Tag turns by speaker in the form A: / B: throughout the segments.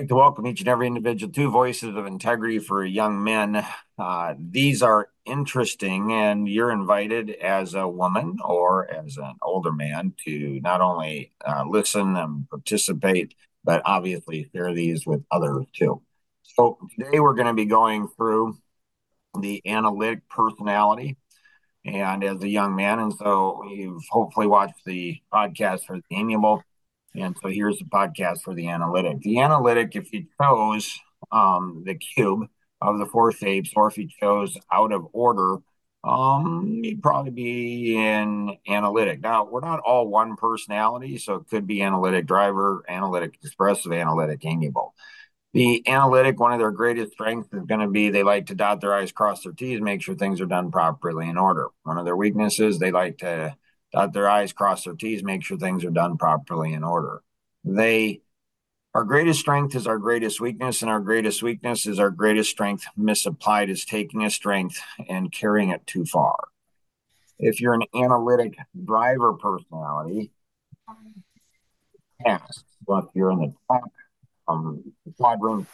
A: like to welcome each and every individual to Voices of Integrity for Young Men. Uh, these are interesting, and you're invited as a woman or as an older man to not only uh, listen and participate, but obviously share these with others too. So, today we're going to be going through the analytic personality and as a young man. And so, you've hopefully watched the podcast for the amiable and so here's the podcast for the analytic. The analytic, if you chose um, the cube of the four shapes, or if you chose out of order, um, you'd probably be in analytic. Now, we're not all one personality, so it could be analytic driver, analytic expressive, analytic amiable. The analytic, one of their greatest strengths is going to be they like to dot their I's, cross their T's, make sure things are done properly in order. One of their weaknesses, they like to dot their I's, cross their T's, make sure things are done properly in order. They, our greatest strength is our greatest weakness, and our greatest weakness is our greatest strength misapplied is taking a strength and carrying it too far. If you're an analytic driver personality, yes, but if you're in the top um, quadrant,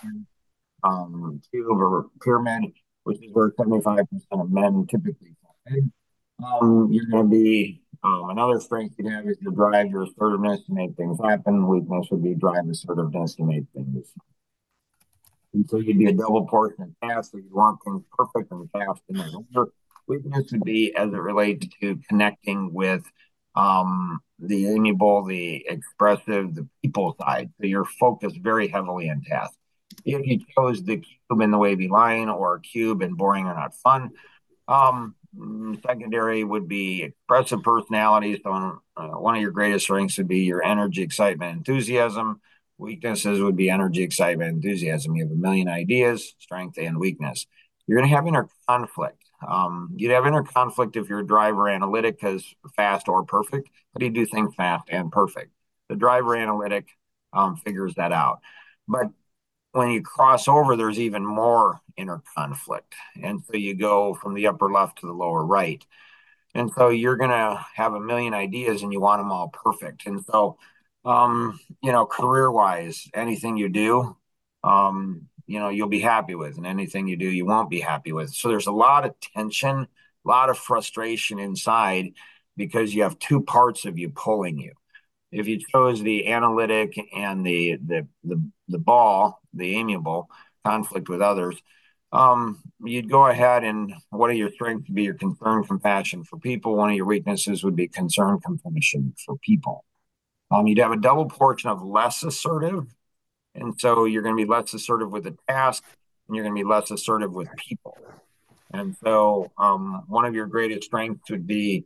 A: um, cube or pyramid, which is where 75% of men typically fall um, you're going to be um, another strength you have is your drive, your assertiveness to make things happen. Weakness would be drive, assertiveness to make things. And so you'd be a double portion of task, so you want things perfect and fast. And then your weakness would be as it relates to connecting with um, the amiable, the expressive, the people side. So you're focused very heavily on task. If you chose the cube in the wavy line or cube and boring or not fun, um, secondary would be expressive personalities. So, uh, one of your greatest strengths would be your energy, excitement, enthusiasm. Weaknesses would be energy, excitement, enthusiasm. You have a million ideas, strength, and weakness. You're going to have inner conflict. Um, you'd have inner conflict if you're driver analytic is fast or perfect, but you do things fast and perfect. The driver analytic um, figures that out. But when you cross over, there's even more inner conflict. And so you go from the upper left to the lower right. And so you're going to have a million ideas and you want them all perfect. And so, um, you know, career wise, anything you do, um, you know, you'll be happy with, and anything you do, you won't be happy with. So there's a lot of tension, a lot of frustration inside because you have two parts of you pulling you if you chose the analytic and the the the, the ball, the amiable conflict with others, um, you'd go ahead and one of your strengths would be your concern, compassion for people. One of your weaknesses would be concern, compassion for people. Um, you'd have a double portion of less assertive, and so you're going to be less assertive with the task, and you're going to be less assertive with people. And so, um, one of your greatest strengths would be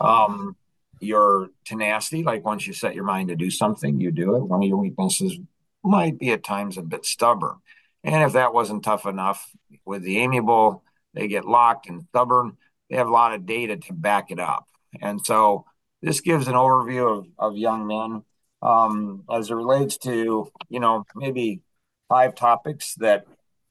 A: um, your tenacity, like once you set your mind to do something, you do it. One of your weaknesses might be at times a bit stubborn. And if that wasn't tough enough with the amiable, they get locked and stubborn. They have a lot of data to back it up. And so this gives an overview of, of young men um, as it relates to, you know, maybe five topics that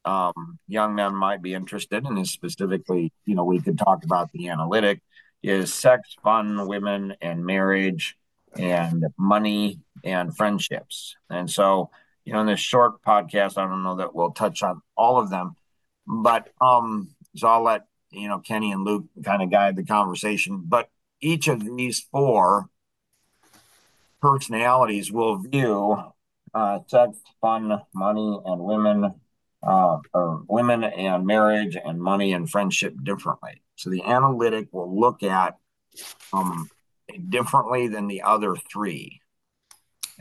A: um, young men might be interested in. And specifically, you know, we could talk about the analytic, is sex, fun, women, and marriage, and money and friendships. And so, you know, in this short podcast, I don't know that we'll touch on all of them, but um, so I'll let you know Kenny and Luke kind of guide the conversation. But each of these four personalities will view uh, sex, fun, money, and women, uh, or women and marriage and money and friendship differently. So the analytic will look at um, differently than the other three.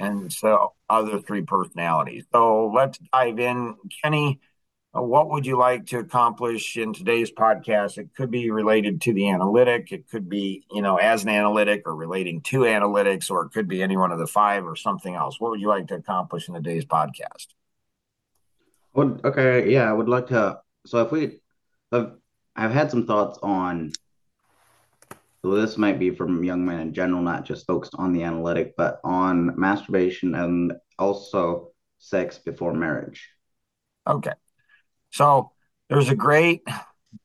A: And so, other three personalities. So, let's dive in. Kenny, uh, what would you like to accomplish in today's podcast? It could be related to the analytic, it could be, you know, as an analytic or relating to analytics, or it could be any one of the five or something else. What would you like to accomplish in today's podcast?
B: Well, okay, yeah, I would like to. So, if we, I've had some thoughts on. So this might be from young men in general, not just focused on the analytic, but on masturbation and also sex before marriage.
A: Okay. So there's a great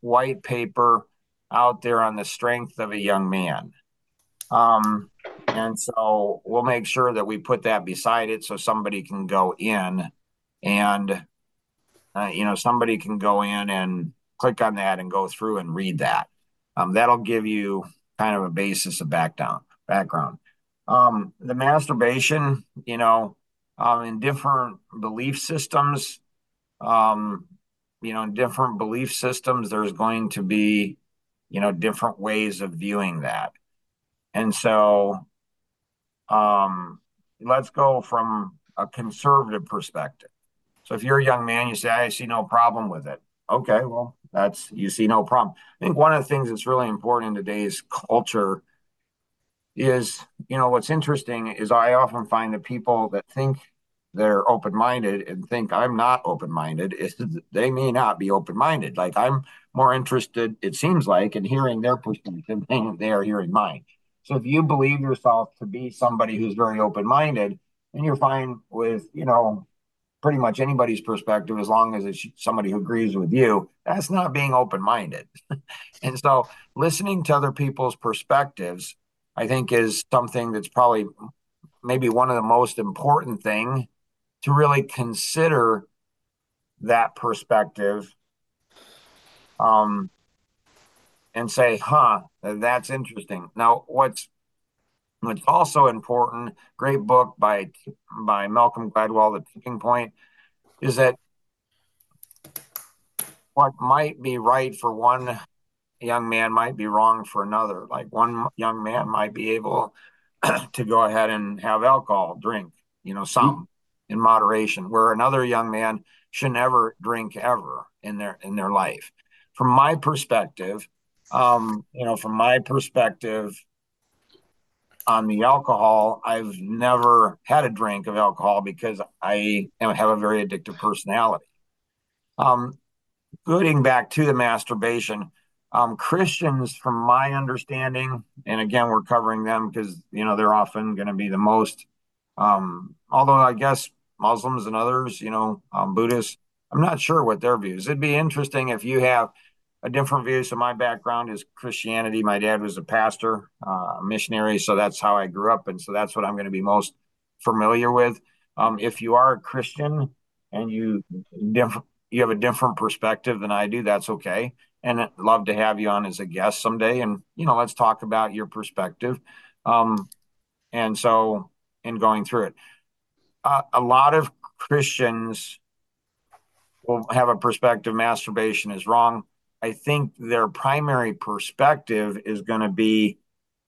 A: white paper out there on the strength of a young man. Um, and so we'll make sure that we put that beside it so somebody can go in and uh, you know somebody can go in and click on that and go through and read that. Um, that'll give you kind of a basis of back down, background. Um, the masturbation, you know, um, in different belief systems, um, you know, in different belief systems, there's going to be, you know, different ways of viewing that. And so, um, let's go from a conservative perspective. So if you're a young man, you say, I see no problem with it. Okay, well, that's you see no problem. I think one of the things that's really important in today's culture is, you know, what's interesting is I often find that people that think they're open-minded and think I'm not open-minded is they may not be open-minded. Like I'm more interested, it seems like, in hearing their perspective than they are hearing mine. So if you believe yourself to be somebody who's very open-minded, and you're fine with, you know, pretty much anybody's perspective as long as it's somebody who agrees with you, that's not being open-minded. and so listening to other people's perspectives, I think is something that's probably maybe one of the most important thing to really consider that perspective um, and say, huh, that's interesting. Now, what's what's also important, great book by by Malcolm Gladwell, The Tipping Point, is that what might be right for one young man might be wrong for another. Like one young man might be able to go ahead and have alcohol, drink, you know, some. Mm-hmm in moderation, where another young man should never drink ever in their in their life. From my perspective, um, you know, from my perspective on the alcohol, I've never had a drink of alcohol because I have a very addictive personality. Um, getting back to the masturbation, um, Christians, from my understanding, and again, we're covering them because you know they're often going to be the most um, although I guess Muslims and others, you know, um, Buddhists, I'm not sure what their views. It'd be interesting if you have a different view. So my background is Christianity. My dad was a pastor, uh, missionary, so that's how I grew up, and so that's what I'm going to be most familiar with. Um, if you are a Christian and you different, you have a different perspective than I do, that's okay. And I'd love to have you on as a guest someday, and you know, let's talk about your perspective. Um, and so in going through it. Uh, a lot of Christians will have a perspective masturbation is wrong. I think their primary perspective is going to be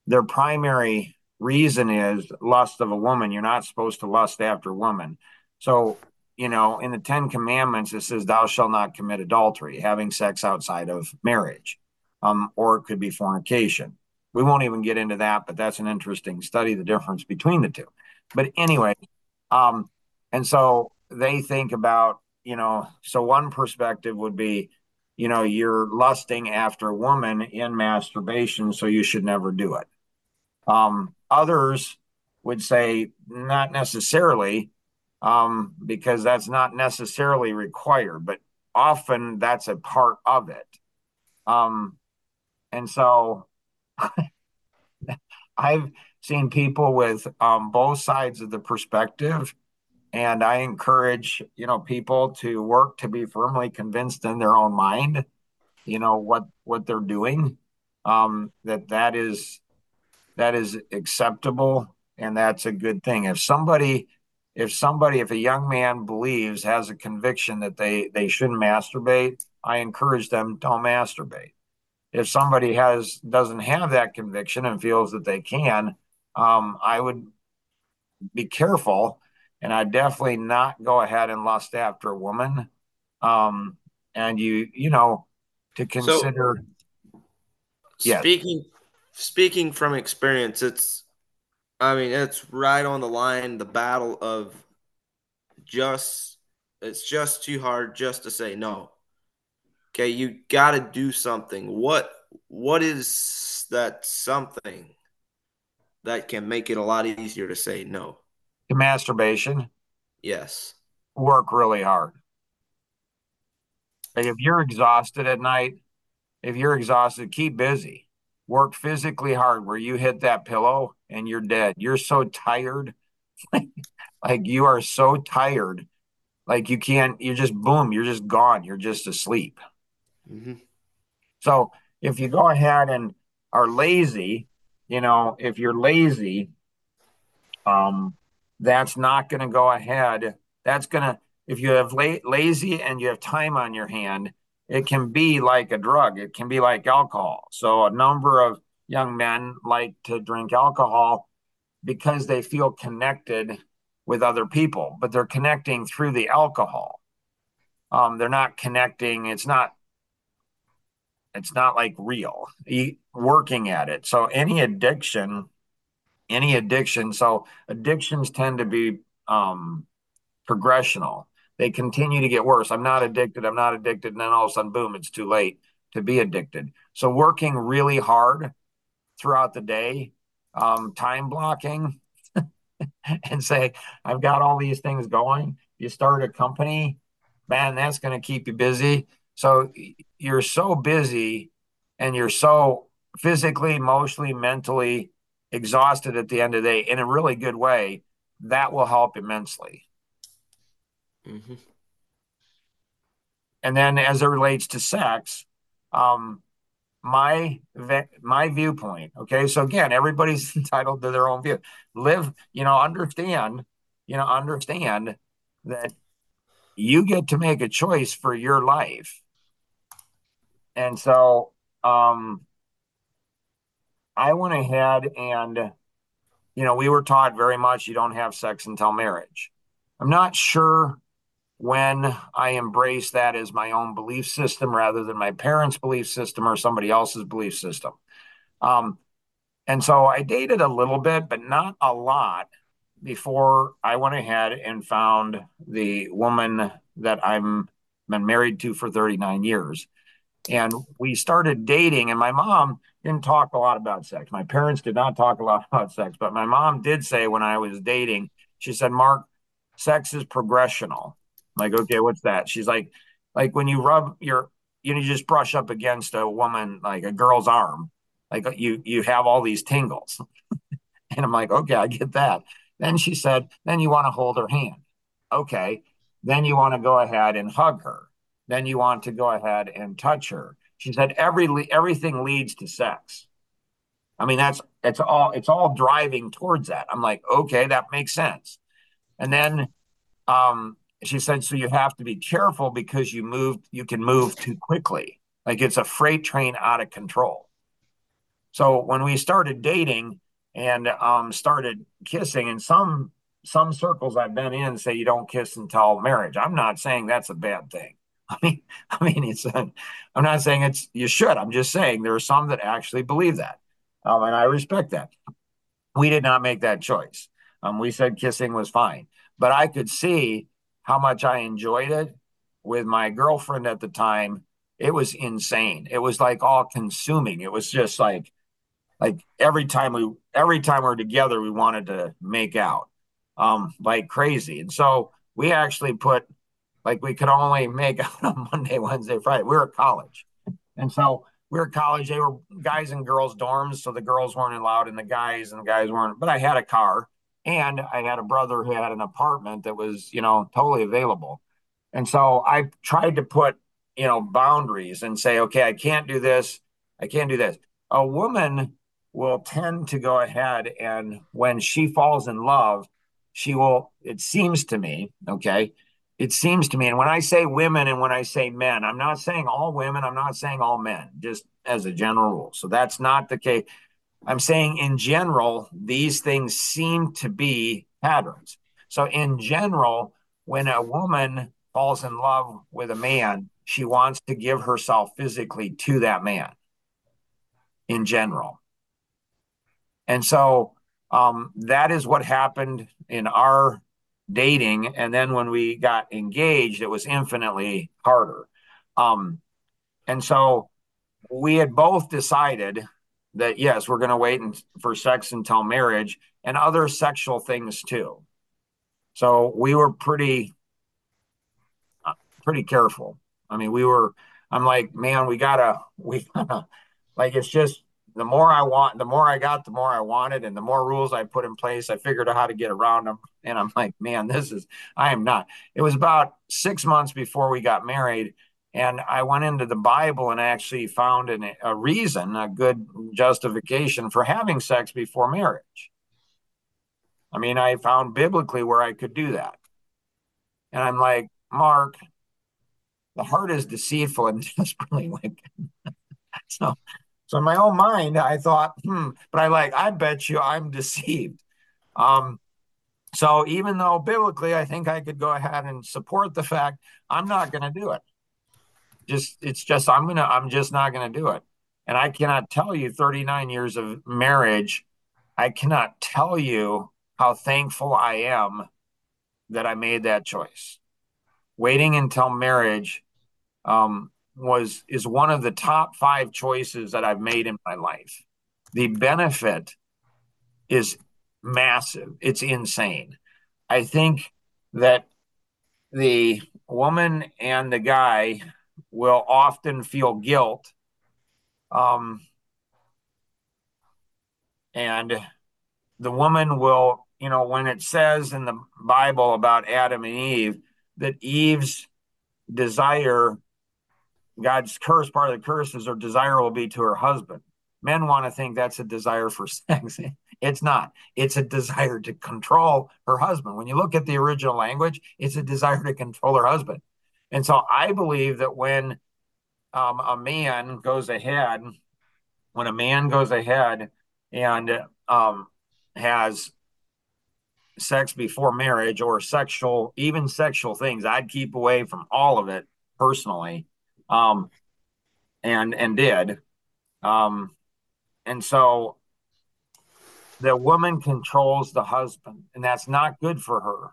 A: their primary reason is lust of a woman. You're not supposed to lust after woman. So, you know, in the Ten Commandments, it says, Thou shalt not commit adultery, having sex outside of marriage, um, or it could be fornication. We won't even get into that, but that's an interesting study, the difference between the two. But anyway, um, and so they think about, you know, so one perspective would be, you know, you're lusting after a woman in masturbation, so you should never do it. Um, others would say not necessarily, um, because that's not necessarily required, but often that's a part of it. Um, and so I've seen people with um, both sides of the perspective. And I encourage, you know, people to work to be firmly convinced in their own mind, you know, what, what they're doing, um, that that is, that is acceptable and that's a good thing. If somebody, if somebody, if a young man believes, has a conviction that they, they shouldn't masturbate, I encourage them, don't masturbate. If somebody has, doesn't have that conviction and feels that they can, um, I would be careful and I definitely not go ahead and lust after a woman. Um, and you, you know, to consider.
C: So, yes. Speaking, speaking from experience, it's, I mean, it's right on the line, the battle of just, it's just too hard just to say no. Okay. You got to do something. What, what is that something? that can make it a lot easier to say no.
A: To masturbation?
C: Yes.
A: Work really hard. Like if you're exhausted at night, if you're exhausted, keep busy. Work physically hard where you hit that pillow and you're dead. You're so tired. like you are so tired like you can't, you're just boom, you're just gone. You're just asleep. Mm-hmm. So if you go ahead and are lazy, you know, if you're lazy, um, that's not going to go ahead. That's going to, if you have la- lazy and you have time on your hand, it can be like a drug. It can be like alcohol. So a number of young men like to drink alcohol because they feel connected with other people, but they're connecting through the alcohol. Um, they're not connecting. It's not. It's not like real. working at it. So any addiction, any addiction. So addictions tend to be um, progressional. They continue to get worse. I'm not addicted. I'm not addicted, and then all of a sudden, boom! It's too late to be addicted. So working really hard throughout the day, um, time blocking, and say, I've got all these things going. You start a company, man, that's going to keep you busy. So you're so busy and you're so physically, emotionally, mentally exhausted at the end of the day in a really good way. That will help immensely. Mm-hmm. And then as it relates to sex, um, my my viewpoint. Okay, so again, everybody's entitled to their own view. Live, you know, understand, you know, understand that you get to make a choice for your life. And so um I went ahead and you know, we were taught very much you don't have sex until marriage. I'm not sure when I embrace that as my own belief system rather than my parents' belief system or somebody else's belief system. Um, and so I dated a little bit, but not a lot before I went ahead and found the woman that I'm been married to for 39 years. And we started dating, and my mom didn't talk a lot about sex. My parents did not talk a lot about sex, but my mom did say when I was dating, she said, Mark, sex is progressional. I'm like, okay, what's that? She's like, like when you rub your, you know, you just brush up against a woman, like a girl's arm, like you, you have all these tingles. and I'm like, okay, I get that. Then she said, then you want to hold her hand. Okay. Then you want to go ahead and hug her. Then you want to go ahead and touch her. She said, every, everything leads to sex. I mean, that's, it's all, it's all driving towards that. I'm like, okay, that makes sense. And then, um, she said, so you have to be careful because you move, you can move too quickly. Like it's a freight train out of control. So when we started dating and um, started kissing, in some some circles I've been in say you don't kiss until marriage. I'm not saying that's a bad thing. I mean, I mean, it's. I'm not saying it's you should. I'm just saying there are some that actually believe that, um, and I respect that. We did not make that choice. Um, we said kissing was fine, but I could see how much I enjoyed it with my girlfriend at the time. It was insane. It was like all consuming. It was just like like every time we every time we are together we wanted to make out um like crazy. And so we actually put like we could only make out on Monday, Wednesday, Friday. We were at college. And so we were at college. They were guys and girls dorms, so the girls weren't allowed and the guys and the guys weren't. But I had a car and I had a brother who had an apartment that was, you know, totally available. And so I tried to put, you know, boundaries and say, okay, I can't do this. I can't do this. A woman will tend to go ahead and when she falls in love, she will, it seems to me, okay, it seems to me, and when I say women and when I say men, I'm not saying all women, I'm not saying all men, just as a general rule. So that's not the case. I'm saying in general, these things seem to be patterns. So, in general, when a woman falls in love with a man, she wants to give herself physically to that man in general. And so um, that is what happened in our dating. And then when we got engaged, it was infinitely harder. Um, and so we had both decided that yes, we're going to wait for sex until marriage and other sexual things too. So we were pretty, uh, pretty careful. I mean, we were. I'm like, man, we gotta, we gotta, like, it's just the more I want, the more I got, the more I wanted, and the more rules I put in place, I figured out how to get around them. And I'm like, man, this is, I am not. It was about six months before we got married. And I went into the Bible and actually found an, a reason, a good justification for having sex before marriage. I mean, I found biblically where I could do that. And I'm like, Mark, the heart is deceitful and desperately wicked. so, so in my own mind, I thought, hmm, but I like, I bet you I'm deceived. Um, so even though biblically, I think I could go ahead and support the fact I'm not going to do it. Just, it's just, I'm to, I'm just not going to do it. And I cannot tell you 39 years of marriage. I cannot tell you how thankful I am that I made that choice. Waiting until marriage um, was is one of the top five choices that I've made in my life. The benefit is massive. It's insane. I think that the woman and the guy will often feel guilt. Um, and the woman will, you know, when it says in the Bible about Adam and Eve that Eve's desire God's curse, part of the curse is her desire will be to her husband. Men want to think that's a desire for sex. It's not. It's a desire to control her husband. When you look at the original language, it's a desire to control her husband. And so I believe that when um, a man goes ahead, when a man goes ahead and um, has sex before marriage or sexual, even sexual things, I'd keep away from all of it personally um, and and did. Um, and so the woman controls the husband, and that's not good for her.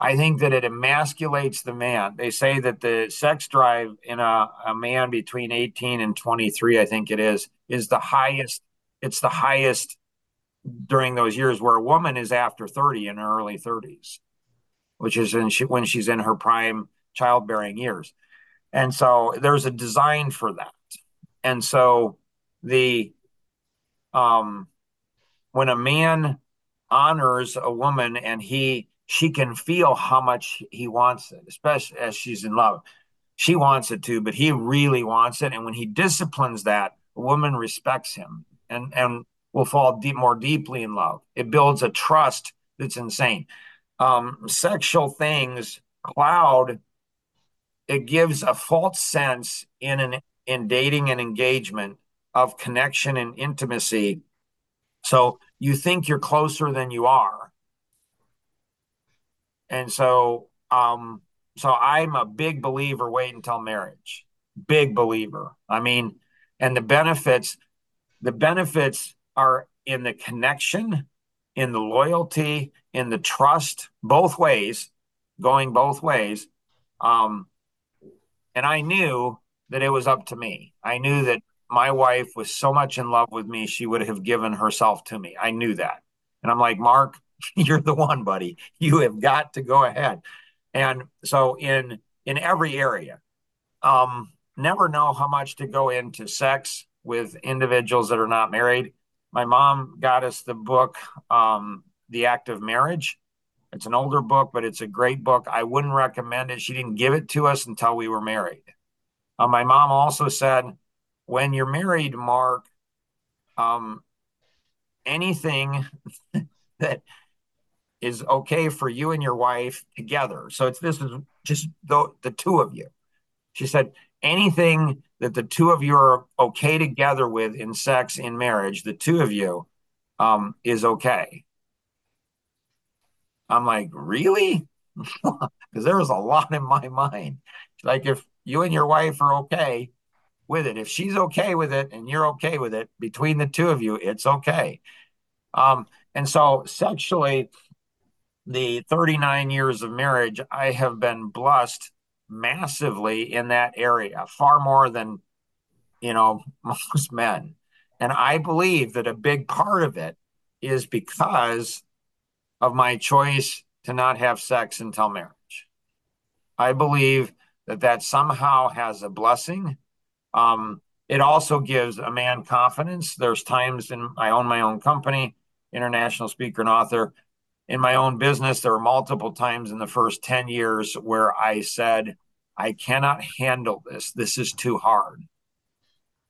A: I think that it emasculates the man. They say that the sex drive in a, a man between 18 and 23, I think it is, is the highest. It's the highest during those years where a woman is after 30 in her early 30s, which is she, when she's in her prime childbearing years. And so there's a design for that. And so the um when a man honors a woman and he she can feel how much he wants it, especially as she's in love. She wants it too, but he really wants it. And when he disciplines that, a woman respects him and and will fall deep more deeply in love. It builds a trust that's insane. Um, sexual things cloud it gives a false sense in an in dating and engagement of connection and intimacy. So you think you're closer than you are. And so um so I'm a big believer wait until marriage. Big believer. I mean, and the benefits the benefits are in the connection, in the loyalty, in the trust, both ways, going both ways. Um, and I knew that it was up to me. I knew that my wife was so much in love with me, she would have given herself to me. I knew that. And I'm like, Mark, you're the one, buddy. You have got to go ahead. And so in in every area, um, never know how much to go into sex with individuals that are not married. My mom got us the book, um, The Act of Marriage. It's an older book, but it's a great book. I wouldn't recommend it. She didn't give it to us until we were married. Uh, my mom also said, when you're married, Mark, um, anything that is okay for you and your wife together. So it's this is just the, the two of you. She said, anything that the two of you are okay together with in sex, in marriage, the two of you, um, is okay. I'm like, really? Because there was a lot in my mind. Like, if you and your wife are okay with it, if she's okay with it and you're okay with it, between the two of you, it's okay. Um, and so, sexually, the 39 years of marriage, I have been blessed massively in that area, far more than, you know, most men. And I believe that a big part of it is because of my choice to not have sex until marriage. I believe that that somehow has a blessing. Um, it also gives a man confidence. There's times in I own my own company, international speaker and author. In my own business, there were multiple times in the first 10 years where I said, I cannot handle this. This is too hard.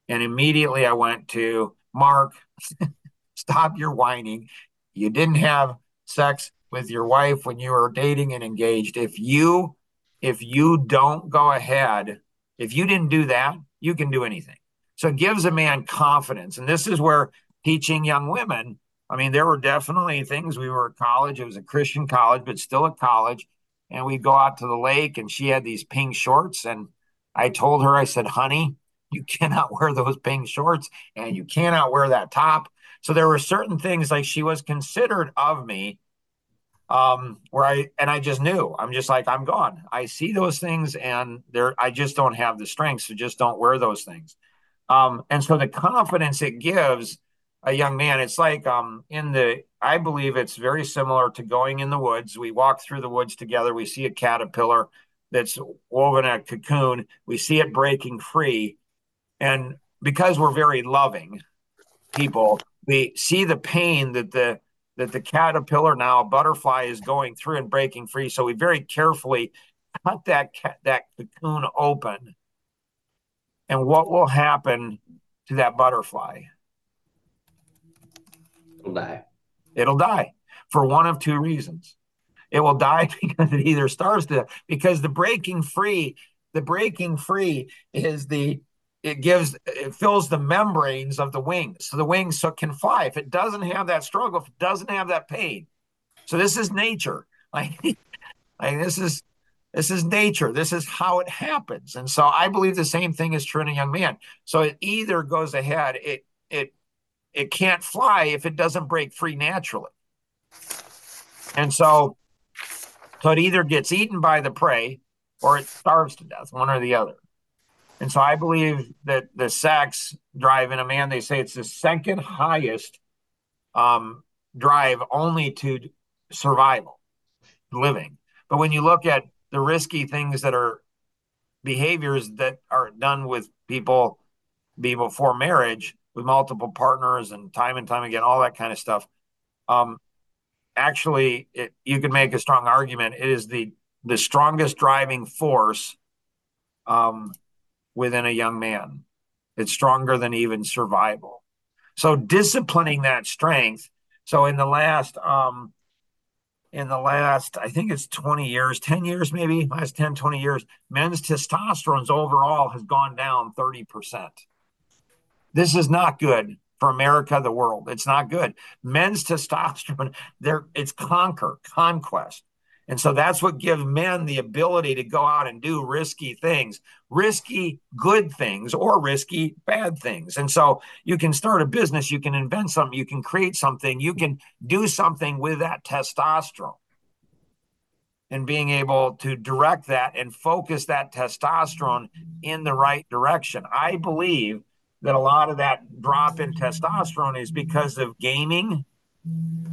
A: And immediately I went to Mark, stop your whining. You didn't have sex with your wife when you are dating and engaged. If you if you don't go ahead, if you didn't do that, you can do anything. So it gives a man confidence. And this is where teaching young women, I mean, there were definitely things. We were at college, it was a Christian college, but still a college. And we'd go out to the lake, and she had these pink shorts. And I told her, I said, honey, you cannot wear those pink shorts and you cannot wear that top. So there were certain things like she was considered of me um where i and i just knew. I'm just like i'm gone. I see those things and there i just don't have the strength so just don't wear those things. Um and so the confidence it gives a young man it's like um in the i believe it's very similar to going in the woods. We walk through the woods together. We see a caterpillar that's woven a cocoon. We see it breaking free. And because we're very loving people we see the pain that the that the caterpillar now butterfly is going through and breaking free. So we very carefully cut that that cocoon open. And what will happen to that butterfly?
B: It'll die.
A: It'll die for one of two reasons. It will die because it either starves to death, because the breaking free, the breaking free is the it gives it fills the membranes of the wings so the wings so it can fly. If it doesn't have that struggle if it doesn't have that pain. So this is nature. Like, like this is this is nature. This is how it happens. And so i believe the same thing is true in a young man. So it either goes ahead it it it can't fly if it doesn't break free naturally. And so so it either gets eaten by the prey or it starves to death one or the other and so I believe that the sex drive in a man, they say it's the second highest um, drive only to survival, living. But when you look at the risky things that are behaviors that are done with people before marriage with multiple partners and time and time again, all that kind of stuff. Um, actually, it, you can make a strong argument. It is the the strongest driving force um, within a young man. It's stronger than even survival. So disciplining that strength. So in the last um in the last, I think it's 20 years, 10 years maybe, last 10, 20 years, men's testosterone overall has gone down 30%. This is not good for America, the world. It's not good. Men's testosterone, there it's conquer, conquest. And so that's what gives men the ability to go out and do risky things, risky good things or risky bad things. And so you can start a business, you can invent something, you can create something, you can do something with that testosterone. And being able to direct that and focus that testosterone in the right direction. I believe that a lot of that drop in testosterone is because of gaming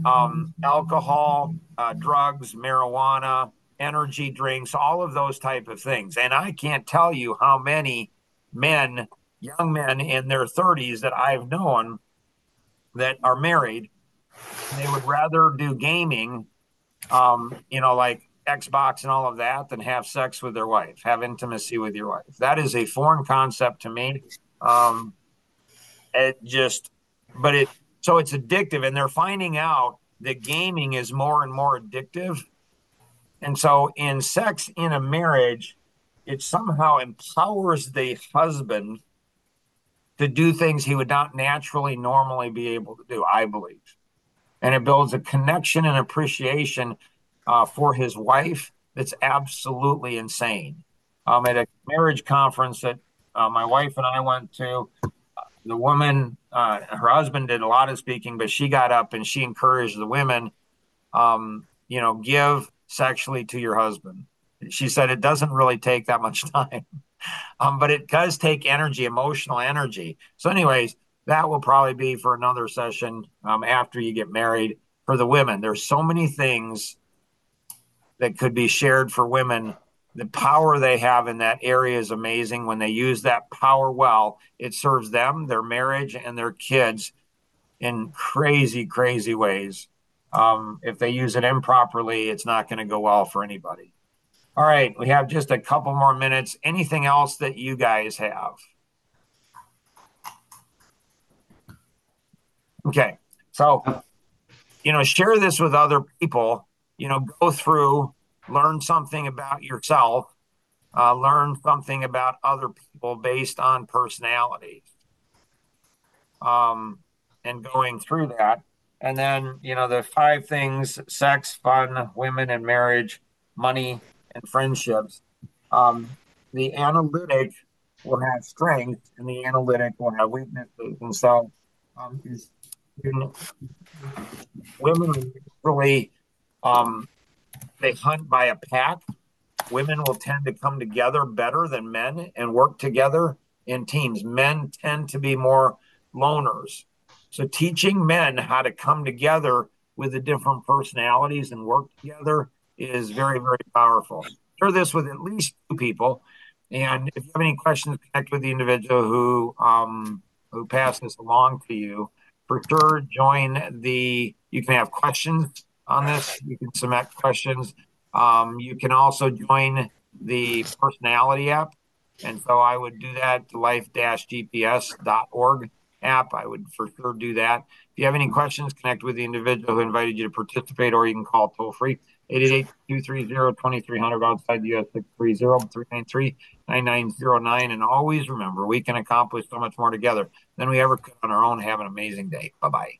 A: um, alcohol, uh, drugs, marijuana, energy drinks, all of those type of things. And I can't tell you how many men, young men in their 30s that I've known that are married, they would rather do gaming, um, you know, like Xbox and all of that, than have sex with their wife, have intimacy with your wife. That is a foreign concept to me. Um, it just, but it so it's addictive, and they're finding out that gaming is more and more addictive. And so in sex in a marriage, it somehow empowers the husband to do things he would not naturally normally be able to do, I believe. And it builds a connection and appreciation uh, for his wife that's absolutely insane. Um, at a marriage conference that uh, my wife and I went to, the woman, uh, her husband did a lot of speaking, but she got up and she encouraged the women, um, you know, give sexually to your husband. She said it doesn't really take that much time, um, but it does take energy, emotional energy. So, anyways, that will probably be for another session um, after you get married. For the women, there's so many things that could be shared for women the power they have in that area is amazing. When they use that power well, it serves them, their marriage, and their kids in crazy, crazy ways. Um, if they use it improperly, it's not going to go well for anybody. All right, we have just a couple more minutes. Anything else that you guys have? Okay, so you know, share this with other people. You know, go through, learn something about yourself, uh, learn something about other people based on personalities. Um, and going through that. And then, you know, the five things sex, fun, women and marriage, money, and friendships. Um, the analytic will have strengths and the analytic will have weaknesses. And so, um, is, women really um, they hunt by a pack. Women will tend to come together better than men and work together in teams. Men tend to be more loners. So teaching men how to come together with the different personalities and work together is very, very powerful. Share this with at least two people. And if you have any questions, connect with the individual who um, who passed this along to you. For sure, join the. You can have questions on this. You can submit questions. Um, you can also join the personality app. And so I would do that to life-gps.org app, I would for sure do that. If you have any questions, connect with the individual who invited you to participate, or you can call toll free 888-230-2300 outside the U.S. 630-393-9909. And always remember, we can accomplish so much more together than we ever could on our own. Have an amazing day. Bye-bye.